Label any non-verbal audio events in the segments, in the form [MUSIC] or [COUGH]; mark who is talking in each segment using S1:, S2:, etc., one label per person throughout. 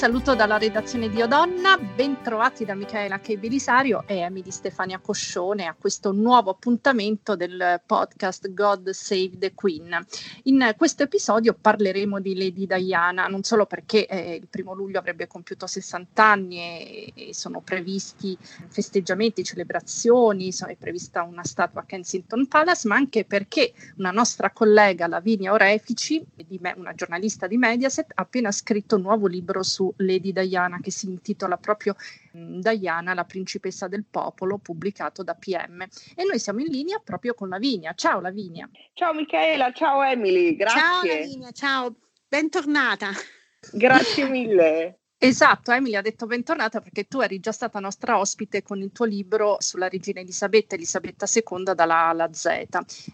S1: Saluto dalla redazione di Odonna, ben trovati da Michaela K. Belisario e Emily Stefania Coscione a questo nuovo appuntamento del podcast God Save the Queen. In questo episodio parleremo di Lady Diana, non solo perché eh, il primo luglio avrebbe compiuto 60 anni e, e sono previsti festeggiamenti, celebrazioni, è prevista una statua a Kensington Palace, ma anche perché una nostra collega Lavinia Orefici, una giornalista di Mediaset, ha appena scritto un nuovo libro su Lady Diana che si intitola proprio mm, Diana, la principessa del popolo, pubblicato da PM. E noi siamo in linea proprio con Lavinia. Ciao Lavinia.
S2: Ciao Michaela, ciao Emily, grazie.
S3: Ciao Lavinia, ciao, bentornata.
S2: Grazie mille.
S1: Esatto, Emily ha detto bentornata perché tu eri già stata nostra ospite con il tuo libro sulla regina Elisabetta, Elisabetta II dalla A alla Z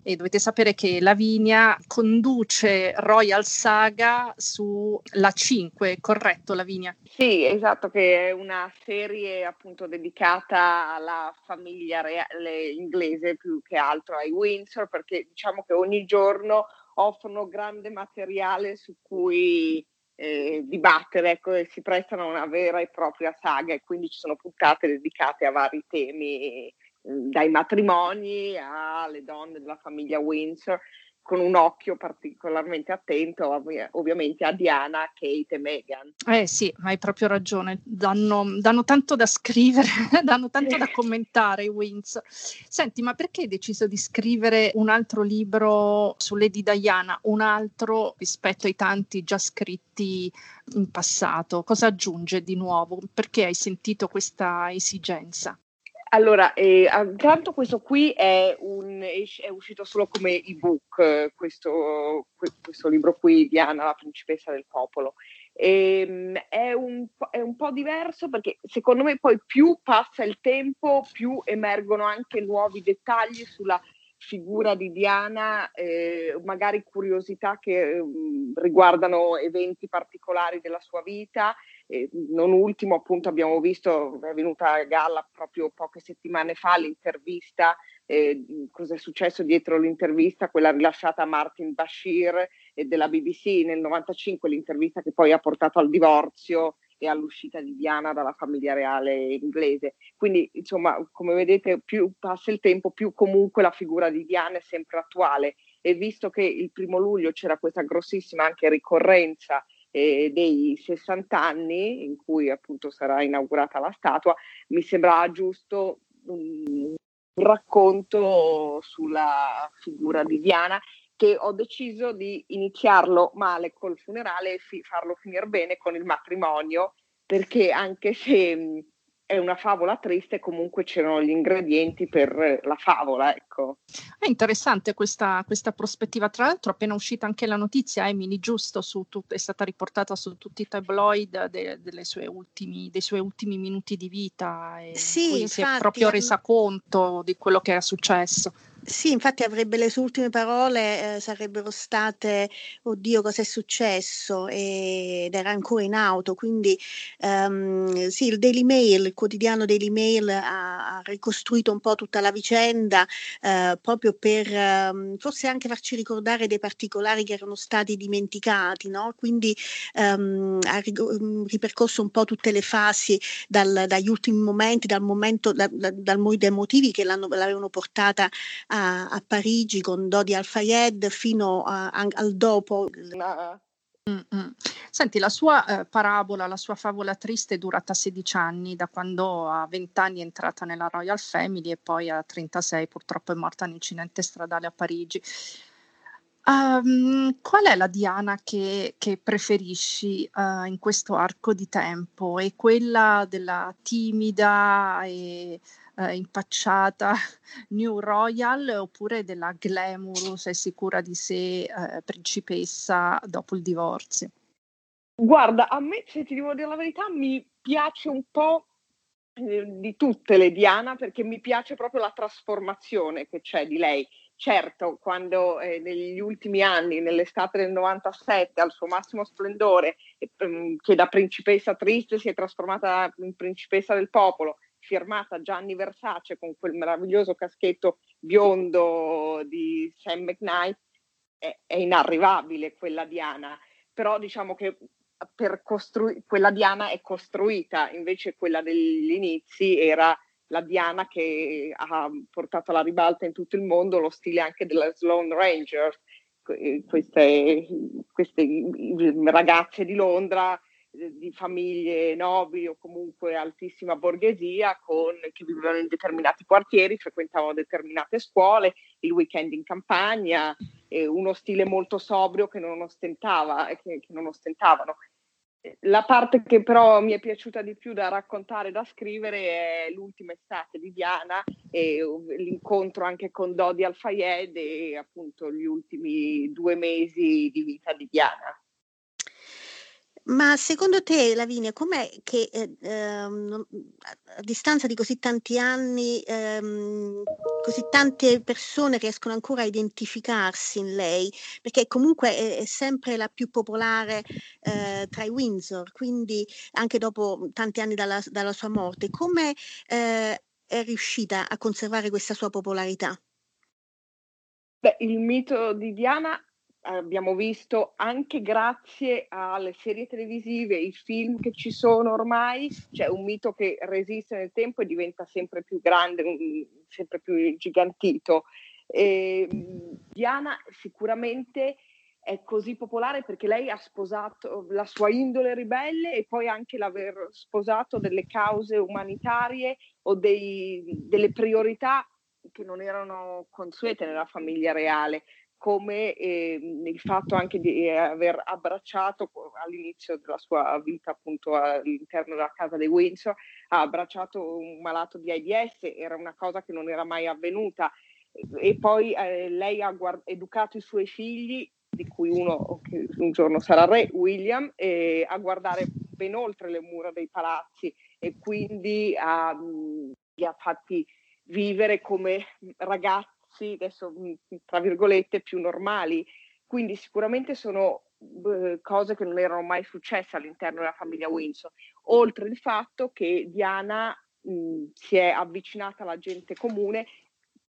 S1: e dovete sapere che Lavinia conduce Royal Saga sulla 5, corretto Lavinia?
S2: Sì, esatto, che è una serie appunto dedicata alla famiglia reale inglese più che altro ai Windsor perché diciamo che ogni giorno offrono grande materiale su cui eh, dibattere, ecco, si prestano a una vera e propria saga e quindi ci sono puntate dedicate a vari temi, mm, dai matrimoni alle donne della famiglia Windsor con un occhio particolarmente attento ovvi- ovviamente a Diana, Kate e Meghan.
S1: Eh sì, hai proprio ragione, danno, danno tanto da scrivere, [LAUGHS] danno tanto da commentare i Wins. Senti, ma perché hai deciso di scrivere un altro libro su Lady Diana, un altro rispetto ai tanti già scritti in passato? Cosa aggiunge di nuovo? Perché hai sentito questa esigenza?
S2: Allora, eh, intanto questo qui è, un, è, uscito solo come ebook, questo, questo libro qui, Diana, la principessa del popolo. E, ehm, è, un, è, un, po' diverso perché secondo me poi più passa il tempo, più emergono anche nuovi dettagli sulla figura di Diana, eh, magari curiosità che eh, riguardano eventi particolari della sua vita e non ultimo, appunto, abbiamo visto, è venuta a galla proprio poche settimane fa l'intervista, eh, cosa è successo dietro l'intervista, quella rilasciata a Martin Bashir eh, della BBC nel 95, l'intervista che poi ha portato al divorzio e all'uscita di Diana dalla famiglia reale inglese. Quindi, insomma, come vedete, più passa il tempo, più comunque la figura di Diana è sempre attuale. E visto che il primo luglio c'era questa grossissima anche ricorrenza eh, dei 60 anni in cui appunto sarà inaugurata la statua, mi sembrava giusto un, racconto sulla figura di Diana che ho deciso di iniziarlo male col funerale e fi- farlo finire bene con il matrimonio, perché anche se è una favola triste, comunque c'erano gli ingredienti per la favola, ecco.
S1: È interessante questa, questa prospettiva, tra l'altro appena uscita anche la notizia, Emily, giusto, tut- è stata riportata su tutti i tabloid de- sue ultimi, dei suoi ultimi minuti di vita e
S3: sì, infatti,
S1: si è proprio resa conto di quello che era successo.
S3: Sì, infatti avrebbe le sue ultime parole eh, sarebbero state oddio cosa è successo ed era ancora in auto, quindi um, sì, il Daily Mail, il quotidiano Daily Mail ha, ha ricostruito un po' tutta la vicenda eh, proprio per um, forse anche farci ricordare dei particolari che erano stati dimenticati, no? quindi um, ha ripercorso un po' tutte le fasi dal, dagli ultimi momenti, dal momento, da, da, dal, dai motivi che l'avevano portata a a, a Parigi con Dodi Al-Fayed fino a, a, al dopo.
S1: Mm-mm. Senti, la sua eh, parabola, la sua favola triste è durata 16 anni, da quando a 20 anni è entrata nella Royal Family e poi a 36 purtroppo è morta in incidente stradale a Parigi. Um, qual è la Diana che, che preferisci uh, in questo arco di tempo? È quella della timida e eh, impacciata [LAUGHS] New Royal oppure della glamorous e sicura di sé eh, principessa dopo il divorzio?
S2: Guarda, a me, se ti devo dire la verità, mi piace un po' eh, di tutte le Diana perché mi piace proprio la trasformazione che c'è di lei. Certo, quando eh, negli ultimi anni, nell'estate del 97, al suo massimo splendore, eh, che da principessa triste si è trasformata in principessa del popolo, firmata Gianni Versace con quel meraviglioso caschetto biondo di Sam McKnight, è, è inarrivabile quella Diana. Però diciamo che per costru- quella Diana è costruita, invece quella degli inizi era la Diana che ha portato alla ribalta in tutto il mondo lo stile anche della Sloan Ranger, queste, queste ragazze di Londra di famiglie nobili o comunque altissima borghesia con, che vivevano in determinati quartieri, frequentavano determinate scuole, il weekend in campagna, eh, uno stile molto sobrio che non, ostentava, che, che non ostentavano. La parte che però mi è piaciuta di più da raccontare, da scrivere è l'ultima estate di Diana e l'incontro anche con Dodi Al-Fayed e appunto gli ultimi due mesi di vita di Diana.
S3: Ma secondo te, Lavinia, com'è che eh, ehm, a distanza di così tanti anni, ehm, così tante persone riescono ancora a identificarsi in lei? Perché comunque è, è sempre la più popolare eh, tra i Windsor, quindi anche dopo tanti anni dalla, dalla sua morte, come eh, è riuscita a conservare questa sua popolarità?
S2: Beh, il mito di Diana abbiamo visto anche grazie alle serie televisive, ai film che ci sono ormai, c'è un mito che resiste nel tempo e diventa sempre più grande, sempre più gigantito. E, Diana sicuramente è così popolare perché lei ha sposato la sua indole ribelle e poi anche l'aver sposato delle cause umanitarie o dei, delle priorità che non erano consuete nella famiglia reale come eh, il fatto anche di eh, aver abbracciato all'inizio della sua vita appunto all'interno della casa dei Windsor, ha abbracciato un malato di AIDS, era una cosa che non era mai avvenuta. E poi eh, lei ha guard- educato i suoi figli, di cui uno che un giorno sarà re, William, eh, a guardare ben oltre le mura dei palazzi e quindi ha, mh, li ha fatti vivere come ragazzi ragazzi, adesso tra virgolette, più normali. Quindi sicuramente sono eh, cose che non erano mai successe all'interno della famiglia Windsor, oltre il fatto che Diana mh, si è avvicinata alla gente comune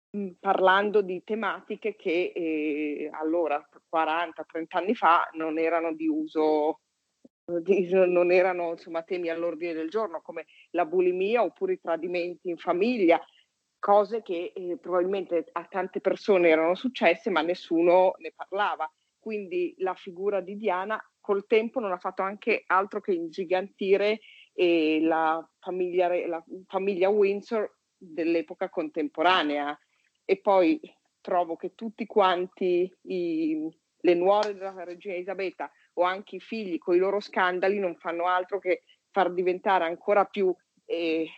S2: mh, parlando di tematiche che eh, allora, 40-30 anni fa, non erano di uso [LAUGHS] non erano insomma, temi all'ordine del giorno come la bulimia oppure i tradimenti in famiglia cose che eh, probabilmente a tante persone erano successe, ma nessuno ne parlava. Quindi la figura di Diana col tempo non ha fatto anche altro che ingigantire eh, la, famiglia, la famiglia Windsor dell'epoca contemporanea. E poi trovo che tutti quanti i, le nuore della regina Elisabetta o anche i figli con i loro scandali non fanno altro che far diventare ancora più eh,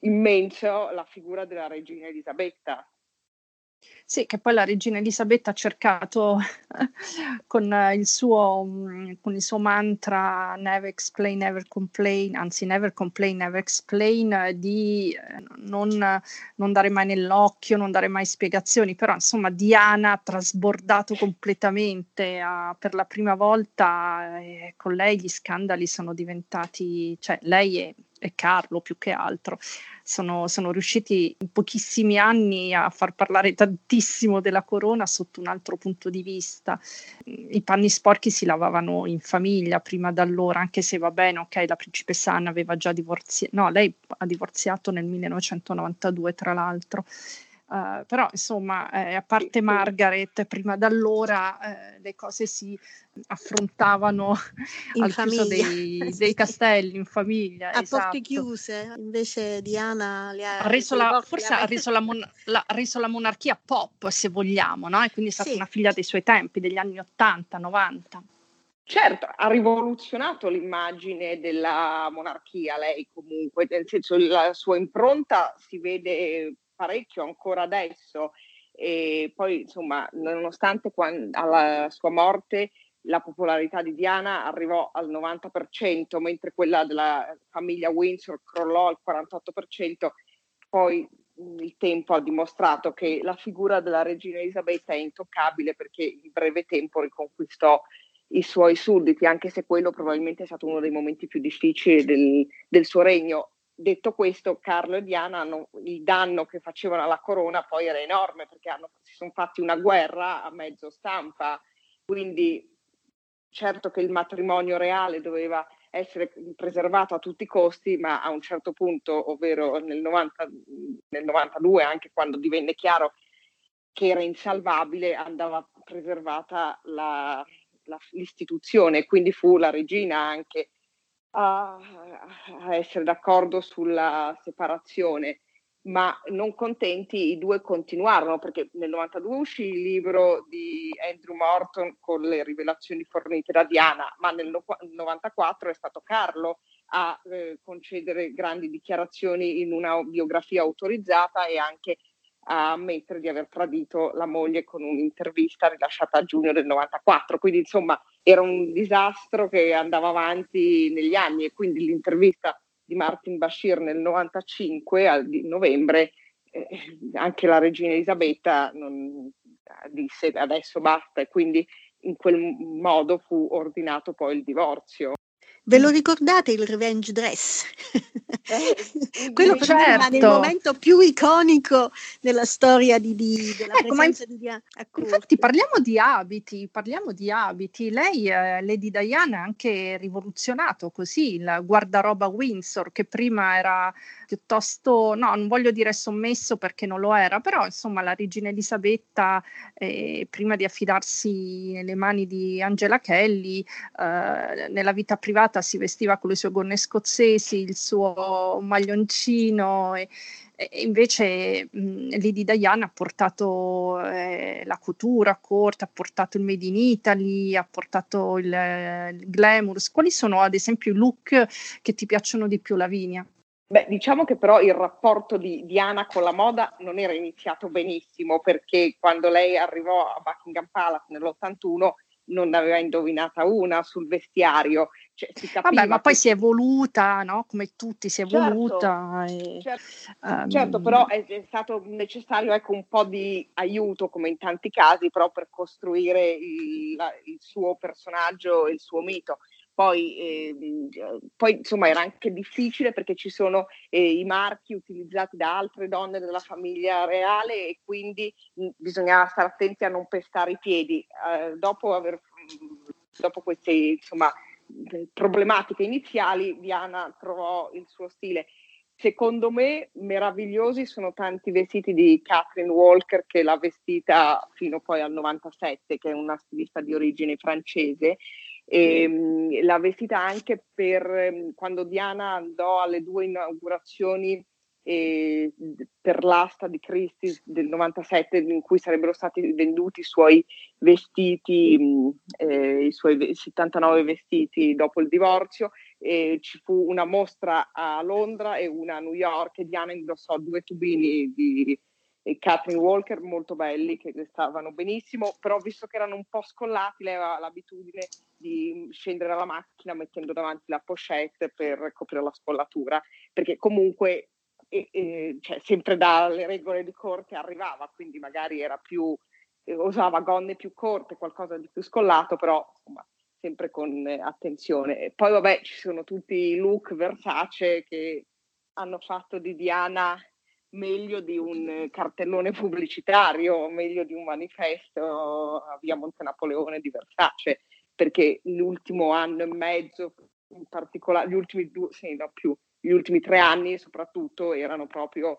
S2: immenso la figura della regina Elisabetta.
S1: Sì, che poi la regina Elisabetta ha cercato [LAUGHS] con, il suo, con il suo mantra Never explain, never complain, anzi never complain, never explain, di eh, non, non dare mai nell'occhio, non dare mai spiegazioni, però insomma Diana ha trasbordato completamente, a, per la prima volta eh, con lei gli scandali sono diventati, cioè lei è e Carlo più che altro, sono, sono, riusciti in pochissimi anni a far parlare tantissimo della corona sotto un altro punto di vista. I panni sporchi si lavavano in famiglia prima da allora, anche se va bene, ok, la principessa Anna aveva già divorziato, no, lei ha divorziato nel 1992 tra l'altro. Uh, però insomma, eh, a parte Margaret, prima d'allora eh, le cose si affrontavano in al famiglia. dei, dei, castelli in famiglia.
S3: A esatto. porte chiuse, invece Diana le ha,
S1: ha reso la, forse ha reso la, mon- la, reso la, monarchia pop, se vogliamo, no? e quindi è stata sì. una figlia dei suoi tempi, degli anni 80, 90.
S2: Certo, ha rivoluzionato l'immagine della monarchia, lei comunque, nel senso la sua impronta si vede parecchio ancora adesso e poi insomma nonostante quando, alla sua morte la popolarità di Diana arrivò al 90%, mentre quella della famiglia Windsor crollò al 48%, poi il tempo ha dimostrato che la figura della regina Elisabetta è intoccabile perché in breve tempo riconquistò i suoi sudditi, anche se quello probabilmente è stato uno dei momenti più difficili del, del suo regno. Detto questo, Carlo e Diana hanno il danno che facevano alla corona poi era enorme perché hanno, si sono fatti una guerra a mezzo stampa, quindi certo che il matrimonio reale doveva essere preservato a tutti i costi, ma a un certo punto, ovvero nel, 90, nel 92, anche quando divenne chiaro che era insalvabile, andava preservata la, la, l'istituzione, quindi fu la regina anche a, a essere d'accordo sulla separazione ma non contenti i due continuarono perché nel 92 uscì il libro di Andrew Morton con le rivelazioni fornite da Diana, ma nel 94 è stato Carlo a eh, concedere grandi dichiarazioni in una biografia autorizzata e anche a ammettere di aver tradito la moglie con un'intervista rilasciata a giugno del 94. Quindi insomma era un disastro che andava avanti negli anni e quindi l'intervista di Martin Bashir nel 95, a novembre, eh, anche la regina Elisabetta non, disse adesso basta e quindi in quel modo fu ordinato poi il divorzio.
S3: Ve lo ricordate il revenge dress? [LAUGHS] Eh, Quello certo. rimane il momento più iconico della storia di, di, della ecco, presenza di Diana.
S1: Infatti parliamo di abiti, parliamo di abiti. Lei, eh, Lady Diana, ha anche rivoluzionato così il guardaroba Windsor, che prima era piuttosto, no, non voglio dire sommesso perché non lo era, però insomma la regina Elisabetta, eh, prima di affidarsi nelle mani di Angela Kelly, eh, nella vita privata si vestiva con le sue gonne scozzesi, il suo maglioncino e, e invece mh, Lady Diana ha portato eh, la couture a corte, ha portato il Made in Italy, ha portato il, il glamour. Quali sono ad esempio i look che ti piacciono di più, Lavinia?
S2: Beh, diciamo che però il rapporto di Diana con la moda non era iniziato benissimo perché quando lei arrivò a Buckingham Palace nell'81 non ne aveva indovinata una sul vestiario. Cioè,
S1: Vabbè, ma poi si è evoluta, no? Come tutti si è certo, evoluta.
S2: E, certo, um... certo, però è, è, stato necessario ecco, un po' di aiuto, come in tanti casi, però per costruire il, la, il suo personaggio e il suo mito. Poi, eh, poi, insomma era anche difficile perché ci sono eh, i marchi utilizzati da altre donne della famiglia reale e quindi bisognava stare attenti a non pestare i piedi. Eh, dopo, aver, dopo queste insomma, problematiche iniziali Diana trovò il suo stile. Secondo me meravigliosi sono tanti vestiti di Catherine Walker che l'ha vestita fino poi al 97, che è una stilista di origine francese e, mh, l'ha vestita anche per mh, quando Diana andò alle due inaugurazioni eh, per l'asta di Christie's del 97 in cui sarebbero stati venduti i suoi vestiti, mh, eh, i suoi 79 vestiti dopo il divorzio. E ci fu una mostra a Londra e una a New York e Diana indossò due tubini di e Catherine Walker molto belli che stavano benissimo, però visto che erano un po' scollati lei aveva l'abitudine di scendere dalla macchina mettendo davanti la pochette per coprire la scollatura, perché comunque e, e, cioè, sempre dalle regole di corte arrivava, quindi magari era più, eh, usava gonne più corte, qualcosa di più scollato, però insomma sempre con eh, attenzione. E poi vabbè ci sono tutti i look Versace che hanno fatto di Diana meglio di un cartellone pubblicitario, meglio di un manifesto a via Monte Napoleone di Versace, perché l'ultimo anno e mezzo, in particolare, gli ultimi due, sì, no, più, gli ultimi tre anni soprattutto erano proprio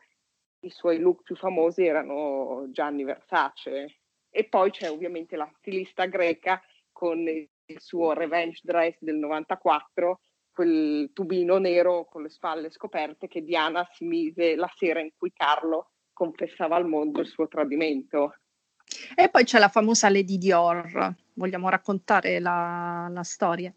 S2: i suoi look più famosi erano Gianni Versace. E poi c'è ovviamente la stilista greca con il suo Revenge Dress del 94 quel tubino nero con le spalle scoperte che Diana si mise la sera in cui Carlo confessava al mondo il suo tradimento.
S1: E poi c'è la famosa Lady Dior, vogliamo raccontare la, la storia?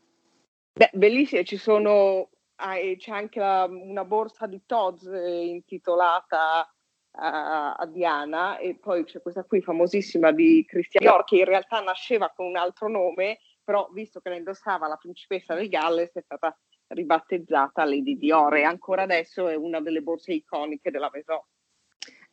S2: Beh, bellissima, ci sono, eh, c'è anche la, una borsa di Tod's eh, intitolata a, a, Diana e poi c'è questa qui famosissima di Christian Dior che in realtà nasceva con un altro nome però visto che la indossava la principessa del Galles è stata ribattezzata Lady Dior e ancora adesso è una delle borse iconiche della Maison.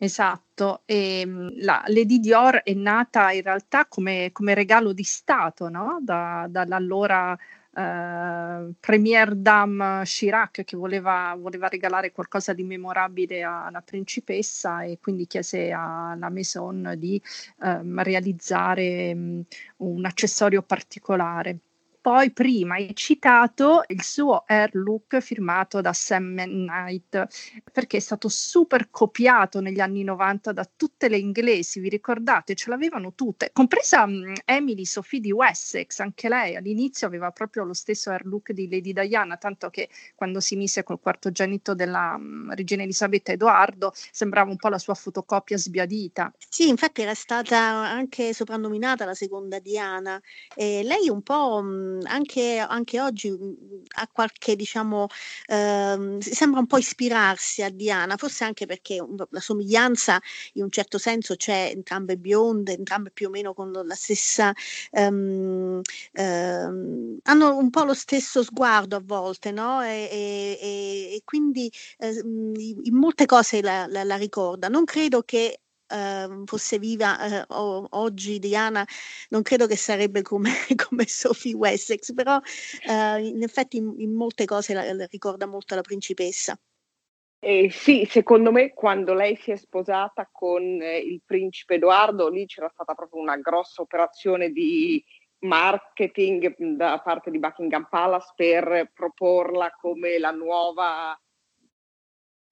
S1: Esatto, e ehm, la Lady Dior è nata in realtà come, come regalo di Stato no? da, dall'allora eh, Premier Dame Chirac che voleva, voleva, regalare qualcosa di memorabile alla principessa e quindi chiese alla Maison di eh, realizzare um, un accessorio particolare poi prima hai citato il suo Air Look firmato da Sam Knight, perché è stato super copiato negli anni 90 da tutte le inglesi, vi ricordate? Ce l'avevano tutte, compresa um, Emily Sophie di Wessex, anche lei all'inizio aveva proprio lo stesso Air Look di Lady Diana, tanto che quando si mise col quartogenito della um, regina Elisabetta Edoardo sembrava un po' la sua fotocopia sbiadita.
S3: Sì, infatti era stata anche soprannominata la seconda Diana e lei un po' um, anche, anche, oggi mhmm, ha qualche, diciamo, ehm, sembra un po' ispirarsi a Diana, forse anche perché la somiglianza in un certo senso c'è, entrambe bionde, entrambe più o meno con la stessa, ehm, ehm, hanno un po' lo stesso sguardo a volte, no? E, e, e quindi eh, in molte cose la, la, la ricorda. Non credo che uh, fosse viva o, oggi Diana, non credo che sarebbe come, [LAUGHS] come Sophie Wessex, però uh, in effetti in, in, molte cose la, la ricorda molto la principessa.
S2: Eh, sì, secondo me quando lei si è sposata con eh, il principe Edoardo, lì c'era stata proprio una grossa operazione di marketing da parte di Buckingham Palace per proporla come la nuova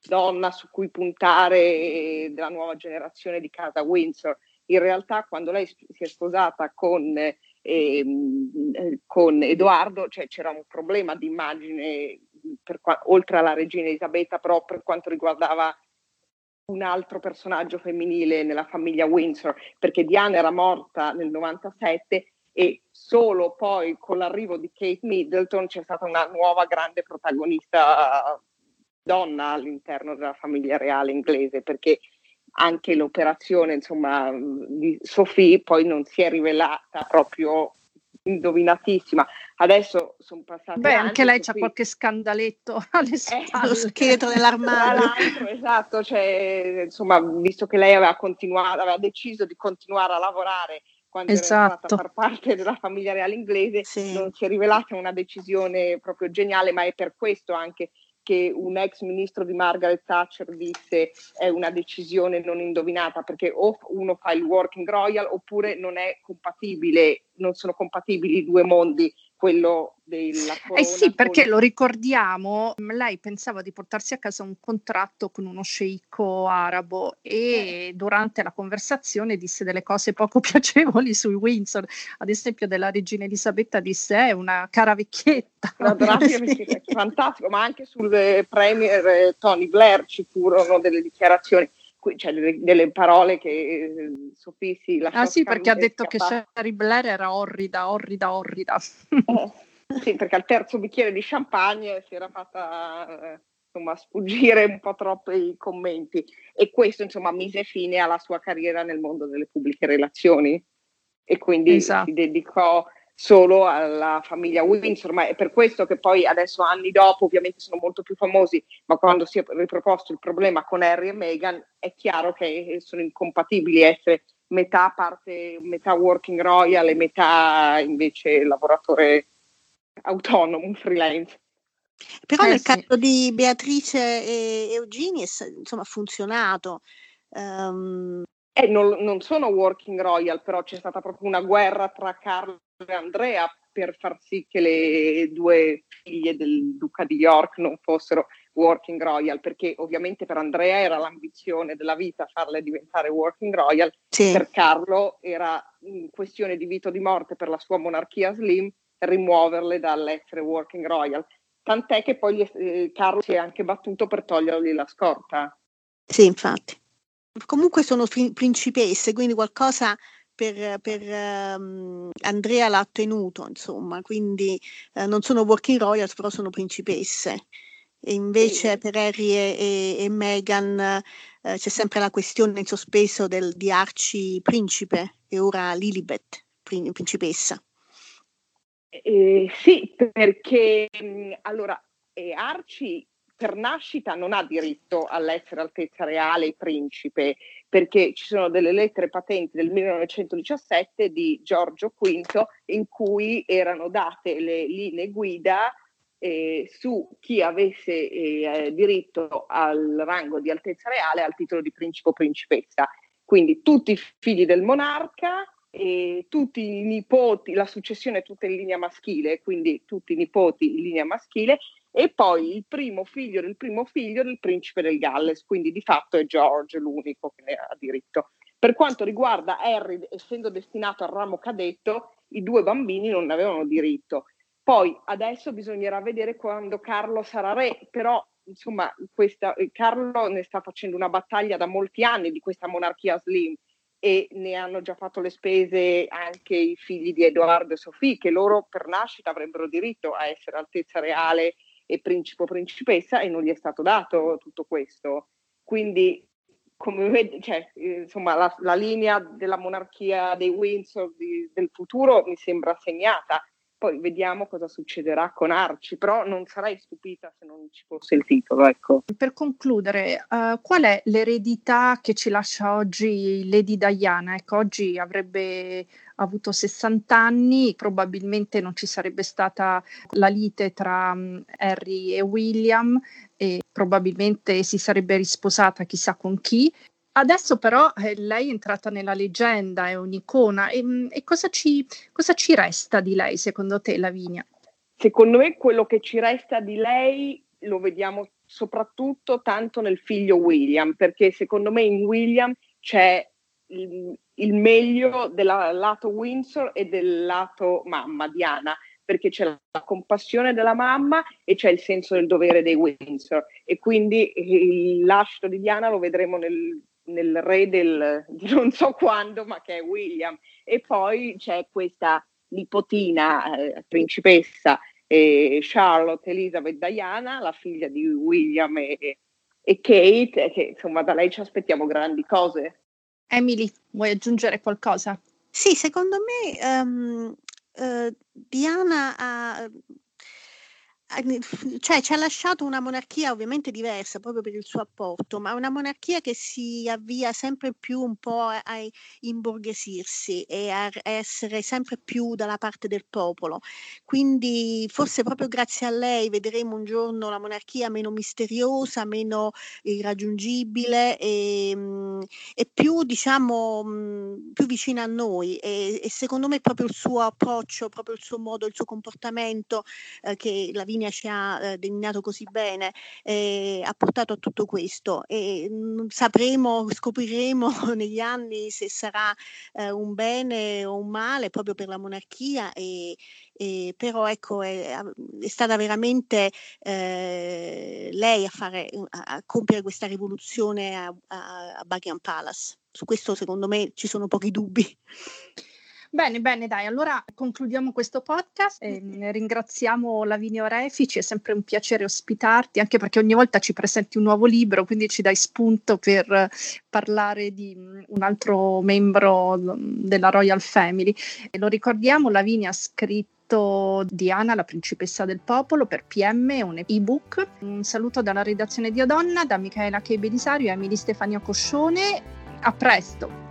S2: donna su cui puntare della nuova generazione di casa Windsor. In realtà quando lei si è sposata con, eh, con Edoardo cioè, c'era un problema di immagine oltre alla regina Elisabetta, però per quanto riguardava un altro personaggio femminile nella famiglia Windsor, perché Diana era morta nel 97 e solo poi con l'arrivo di Kate Middleton c'è stata una nuova grande protagonista donna all'interno della famiglia reale inglese, perché anche l'operazione insomma, di Sophie poi non si è rivelata proprio indovinatissima. Adesso sono passati.
S1: Beh,
S2: anni,
S1: anche lei c'ha qualche scandaletto [LAUGHS] alle spalle.
S3: Eh, lo scheletro nell'armadio.
S2: esatto, cioè, insomma, visto che lei aveva continuato, aveva deciso di continuare a lavorare quando esatto. era entrata a far parte della famiglia reale inglese, sì. non si è rivelata una decisione proprio geniale, ma è per questo anche che un ex ministro di Margaret Thatcher disse è una decisione non indovinata perché o uno fa il working royal oppure non è compatibile, non sono compatibili i due mondi quello della corona.
S1: Eh sì, perché lo ricordiamo, lei pensava di portarsi a casa un contratto con uno sceicco arabo e eh. durante la conversazione disse delle cose poco [LAUGHS] piacevoli sui Windsor, ad esempio della regina Elisabetta disse è una cara vecchietta.
S2: Una vecchietta, fantastico, ma anche sul eh, premier eh, Tony Blair ci furono delle dichiarazioni cioè delle, delle, parole che eh, Sofì si lasciò
S1: Ah sì, perché ha detto scappare. che Sherry Blair era orrida, orrida, orrida.
S2: Eh, sì, perché al terzo bicchiere di champagne si era fatta insomma sfuggire un po' troppo i commenti e questo insomma mise fine alla sua carriera nel mondo delle pubbliche relazioni e quindi esatto. si dedicò solo alla famiglia Windsor, ma è per questo che poi adesso anni dopo ovviamente sono molto più famosi, ma quando si è riproposto il problema con Harry e Meghan è chiaro che sono incompatibili essere metà parte, metà working royal e metà invece lavoratore autonomo, freelance.
S3: Però eh, nel sì. caso di Beatrice e Eugenie insomma ha funzionato. Um...
S2: Eh, non, non, sono working royal, però c'è stata proprio una guerra tra Carlo Andrea per far sì che le due figlie del duca di York non fossero working royal, perché ovviamente per Andrea era l'ambizione della vita farle diventare working royal, sì. per Carlo era questione di vita o di morte per la sua monarchia slim rimuoverle dall'essere working royal. Tant'è che poi eh, Carlo si è anche battuto per togliergli la scorta.
S3: Sì, infatti. Comunque sono principesse, quindi qualcosa per, per um, Andrea l'ha ottenuto, insomma, quindi uh, non sono working royals, però sono principesse. E invece sì. per Harry e, e, e Meghan uh, c'è sempre la questione in sospeso del, di Archie principe e ora Lilibet principessa.
S2: Eh, sì, perché allora eh, Arci per nascita non ha diritto all'essere altezza reale principe, perché ci sono delle lettere patenti del 1917 di Giorgio V in cui erano date le linee guida eh, su chi avesse eh, diritto al rango di altezza reale al titolo di principe o principessa. Quindi tutti i figli del monarca, e tutti i nipoti, la successione è tutta in linea maschile, quindi tutti i nipoti in linea maschile, e poi il primo figlio del primo figlio del principe del Galles, quindi di fatto è George l'unico che ne ha diritto. Per quanto riguarda Harry, essendo destinato al ramo cadetto, i due bambini non avevano diritto. Poi adesso bisognerà vedere quando Carlo sarà re, però insomma questa, Carlo ne sta facendo una battaglia da molti anni di questa monarchia slim e ne hanno già fatto le spese anche i figli di Edoardo e Sofì, che loro per nascita avrebbero diritto a essere altezza reale e principe o principessa e non gli è stato dato tutto questo. Quindi, come vede, cioè, insomma, la, la, linea della monarchia dei Windsor di, del futuro mi sembra segnata poi vediamo cosa succederà con Arci, però non sarei stupita se non ci fosse il titolo. Ecco.
S1: Per concludere, uh, qual è l'eredità che ci lascia oggi Lady Diana? Ecco, oggi avrebbe avuto 60 anni, probabilmente non ci sarebbe stata la lite tra um, Harry e William e probabilmente si sarebbe risposata chissà con chi, Adesso però eh, lei è entrata nella leggenda, è un'icona. E, mm, e cosa, ci, cosa, ci, resta di lei, secondo te, Lavinia?
S2: Secondo me quello che ci resta di lei lo vediamo soprattutto tanto nel figlio William, perché secondo me in William c'è il, il meglio del lato Windsor e del lato mamma Diana perché c'è la compassione della mamma e c'è il senso del dovere dei Windsor e quindi il lascito di Diana lo vedremo nel nel re del non so quando, ma che è William. E poi c'è questa nipotina, eh, principessa eh, Charlotte Elizabeth Diana, la figlia di William e, e Kate, che insomma da lei ci aspettiamo grandi cose.
S1: Emily, vuoi aggiungere qualcosa?
S3: Sì, secondo me um, uh, Diana ha cioè ci ha lasciato una monarchia ovviamente diversa proprio per il suo apporto, ma una monarchia che si avvia sempre più un po' a, a imborghesirsi e a essere sempre più dalla parte del popolo. Quindi forse proprio grazie a lei vedremo un giorno la monarchia meno misteriosa, meno irraggiungibile e, mm, e più diciamo mm, più vicina a noi e, e, secondo me proprio il suo approccio, proprio il suo modo, il suo comportamento eh, che la Lavinia ci ha eh, delineato così bene eh, ha portato a tutto questo e mh, mm, sapremo, scopriremo [LAUGHS] negli anni se sarà eh, un bene o un male proprio per la monarchia e, e però ecco è, è stata veramente eh, lei a, fare, a, a, compiere questa rivoluzione a, a Buckingham Palace. Su questo secondo me ci sono pochi dubbi.
S1: Bene, bene, dai, allora concludiamo questo podcast. E ringraziamo Lavinio Refici, è sempre un piacere ospitarti, anche perché ogni volta ci presenti un nuovo libro, quindi ci dai spunto per parlare di un altro membro della Royal Family. E lo ricordiamo, Lavinia ha scritto Diana, la principessa del popolo, per PM, un ebook. Un saluto dalla redazione di Odonna, da Michaela Che Belisario e Emily Stefania Coscione. A presto!